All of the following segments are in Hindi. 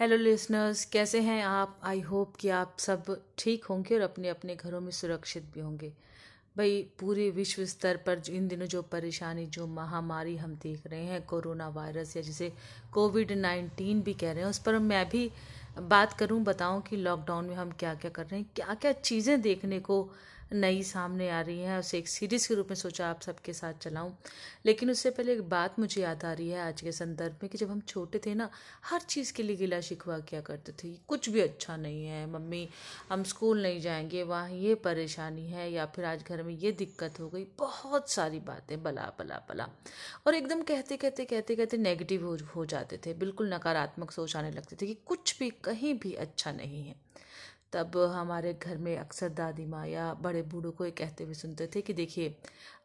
हेलो लिसनर्स कैसे हैं आप? आई होप कि आप सब ठीक होंगे और अपने अपने घरों में सुरक्षित भी होंगे। भाई, पूरे विश्व स्तर पर इन दिनों जो परेशानी, जो महामारी हम देख रहे हैं, कोरोना वायरस या जिसे कोविड नाइन्टीन भी कह रहे हैं, उस पर मैं भी बात करूँ, बताऊँ कि लॉकडाउन में हम क्या क्या कर रहे हैं क्या क्या चीज़ें देखने को नई सामने आ रही हैं। उसे एक सीरीज़ के रूप में सोचा आप सबके साथ चलाऊं। लेकिन उससे पहले एक बात मुझे याद आ रही है। आज के संदर्भ में कि जब हम छोटे थे ना हर चीज़ के लिए गिला शिकवा किया करते थे। कुछ भी अच्छा नहीं है। मम्मी हम स्कूल नहीं जाएँगे वहाँ ये परेशानी है या फिर आज घर में ये दिक्कत हो गई। बहुत सारी बातें बला बला बला। और एकदम कहते कहते कहते कहते नेगेटिव हो, हो जाते थे। बिल्कुल नकारात्मक सोच आने लगते थे कि कुछ भी कहीं भी अच्छा नहीं है। तब हमारे घर में अक्सर दादी माँ या बड़े बूढ़ों को ये कहते हुए सुनते थे कि देखिए,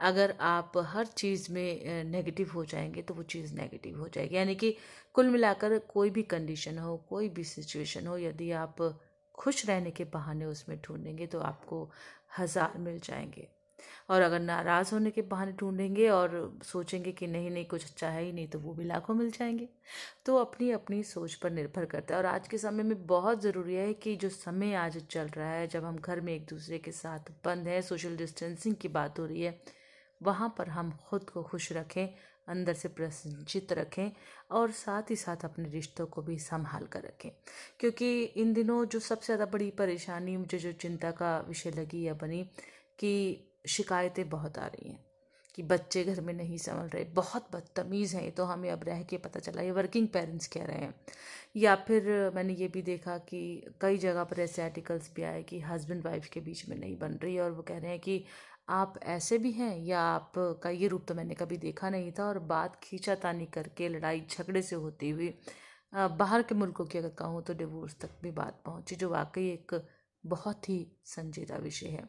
अगर आप हर चीज़ में नेगेटिव हो जाएँगे तो वो चीज़ नेगेटिव हो जाएगी। यानी कि कुल मिलाकर कोई भी कंडीशन हो, कोई भी सिचुएशन हो, यदि आप खुश रहने के बहाने उसमें ढूंढेंगे तो आपको हज़ार मिल जाएँगे। और अगर नाराज़ होने के बहाने ढूंढेंगे और सोचेंगे कि नहीं नहीं, कुछ अच्छा है ही नहीं तो वो भी लाखों मिल जाएँगे। तो अपनी अपनी सोच पर निर्भर करता है। और आज के समय में बहुत ज़रूरी है कि जो समय आज चल रहा है, जब हम घर में एक दूसरे के साथ बंद हैं, सोशल डिस्टेंसिंग की बात हो रही है, वहाँ पर हम खुद को खुश रखें, अंदर से प्रसन्नचित रखें और साथ ही साथ अपने रिश्तों को भी संभाल कर रखें। क्योंकि इन दिनों जो सबसे ज़्यादा बड़ी परेशानी, मुझे जो चिंता का विषय लगी या बनी कि शिकायतें बहुत आ रही हैं कि बच्चे घर में नहीं संभल रहे। बहुत बदतमीज़ हैं तो हमें अब रह के पता चला। ये वर्किंग पेरेंट्स कह रहे हैं। या फिर मैंने ये भी देखा कि कई जगह पर ऐसे आर्टिकल्स भी आए कि हस्बैंड वाइफ के बीच में नहीं बन रही और वो कह रहे हैं कि आप ऐसे भी हैं या आप का ये रूप तो मैंने कभी देखा नहीं था और बात खींचातानी करके, लड़ाई झगड़े से होती हुई बाहर के मुल्कों की अगर कहूँ तो डिवोर्स तक भी बात पहुँची, जो वाकई एक बहुत ही संजीदा विषय है।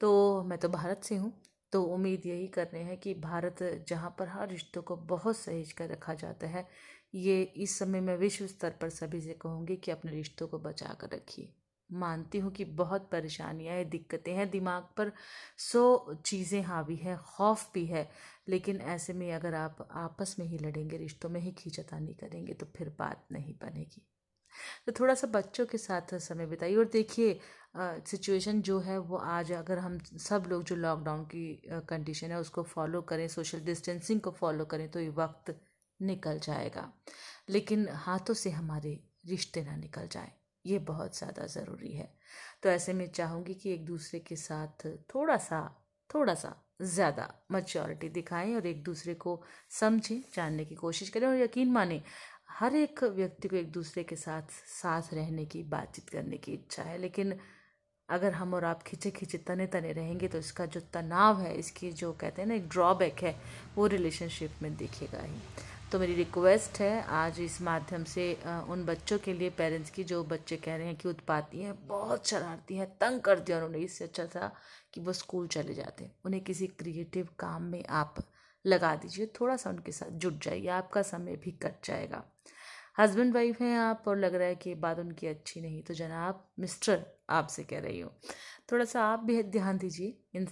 तो मैं तो भारत से हूँ तो उम्मीद यही कर रहे हैं कि भारत जहाँ पर हर रिश्तों को बहुत सहेज कर रखा जाता है, ये इस समय मैं विश्व स्तर पर सभी से कहूँगी कि अपने रिश्तों को बचा कर रखिए। मानती हूँ कि बहुत परेशानियाँ हैं, दिक्कतें हैं दिमाग पर, सो चीज़ें हावी हैं, खौफ भी है, लेकिन ऐसे में अगर आप आपस में ही लड़ेंगे, रिश्तों में ही खींचतानी करेंगे तो फिर बात नहीं बनेगी। तो थोड़ा सा बच्चों के साथ समय बिताइए। और देखिए सिचुएशन जो है वो आज अगर हम सब लोग जो लॉकडाउन की कंडीशन है उसको फॉलो करें सोशल डिस्टेंसिंग को फॉलो करें तो ये वक्त निकल जाएगा। लेकिन हाथों से हमारे रिश्ते ना निकल जाएँ, ये बहुत ज़्यादा ज़रूरी है। तो ऐसे में चाहूँगी कि एक दूसरे के साथ थोड़ा सा थोड़ा सा ज़्यादा मच्योरिटी दिखाएँ और एक दूसरे को समझें, जानने की कोशिश करें और यकीन माने हर एक व्यक्ति को एक दूसरे के साथ साथ रहने की, बातचीत करने की इच्छा है, लेकिन अगर हम और आप खींचे खींचे तने तने रहेंगे तो इसका जो तनाव है, इसकी जो कहते हैं ना, एक ड्रॉबैक है, वो रिलेशनशिप में दिखेगा ही। तो मेरी रिक्वेस्ट है, आज इस माध्यम से उन बच्चों के लिए पेरेंट्स की जो बच्चे कह रहे हैं कि उत्पाती हैं, बहुत शरारती हैं, तंग कर दिया उन्होंने, इससे अच्छा था कि वो स्कूल चले जाते उन्हें किसी क्रिएटिव काम में आप लगा दीजिए थोड़ा सा उनके साथ जुट जाइए, आपका समय भी कट जाएगा। हस्बैंड वाइफ हैं आप और लग रहा है कि बात उनकी अच्छी नहीं तो जनाब, मिस्टर आपसे कह रही हूँ। थोड़ा सा आप भी ध्यान दीजिए, इन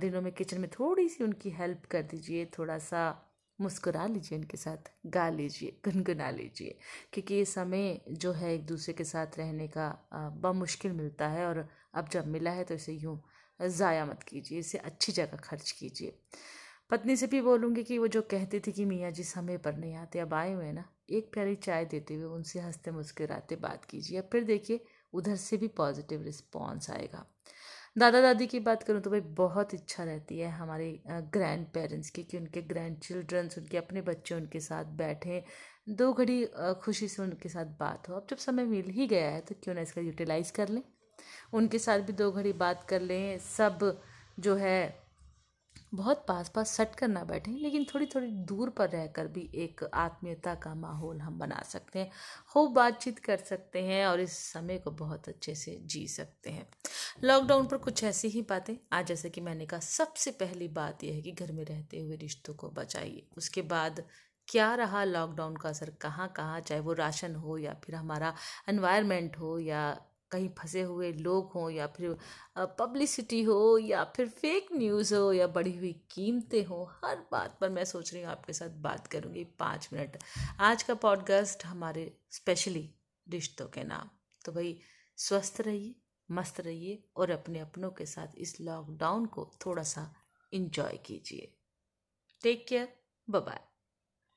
दिनों में किचन में थोड़ी सी उनकी हेल्प कर दीजिए थोड़ा सा मुस्कुरा लीजिए उनके साथ, गा लीजिए, गुनगुना लीजिए, क्योंकि ये समय जो है एक दूसरे के साथ रहने का बमुश्किल मिलता है और अब जब मिला है तो इसे यूँ, ज़ाया मत कीजिए, इसे अच्छी जगह खर्च कीजिए। पत्नी से भी बोलूँगी कि वो जो कहती थी कि मियाँ जी समय पर नहीं आते, अब आए हुए ना, एक प्यारी चाय देते हुए उनसे हँसते मुस्कुराते बात कीजिए। अब फिर देखिए, उधर से भी पॉजिटिव रिस्पॉन्स आएगा। दादा दादी की बात करूँ तो भाई बहुत इच्छा रहती है हमारे ग्रैंड पेरेंट्स की कि उनके ग्रैंड चिल्ड्रंस उनके अपने बच्चे उनके साथ बैठें, दो घड़ी खुशी से उनके साथ बात हो। अब जब समय मिल ही गया है तो क्यों ना इसका यूटिलाइज़ कर लें। उनके साथ भी दो घड़ी बात कर लें, सब जो है बहुत पास पास सट कर ना बैठें, लेकिन थोड़ी थोड़ी दूर पर रहकर भी एक आत्मीयता का माहौल हम बना सकते हैं, खूब बातचीत कर सकते हैं और इस समय को बहुत अच्छे से जी सकते हैं। लॉकडाउन पर कुछ ऐसी ही बातें? आज जैसे कि मैंने कहा, सबसे पहली बात यह है कि घर में रहते हुए रिश्तों को बचाइए। उसके बाद क्या रहा लॉकडाउन का असर? कहाँ कहाँ चाहे वो राशन हो या फिर हमारा एनवायरनमेंट हो या कहीं फंसे हुए लोग हों या फिर पब्लिसिटी हो या फिर फेक न्यूज़ हो या बढ़ी हुई कीमतें हो, हर बात पर मैं सोच रही हूँ आपके साथ बात करूँगी पाँच मिनट। आज का पॉडकास्ट हमारे स्पेशली रिश्तों के नाम। तो भाई, स्वस्थ रहिए, मस्त रहिए और अपने अपनों के साथ इस लॉकडाउन को थोड़ा सा इन्जॉय कीजिए। Take care bye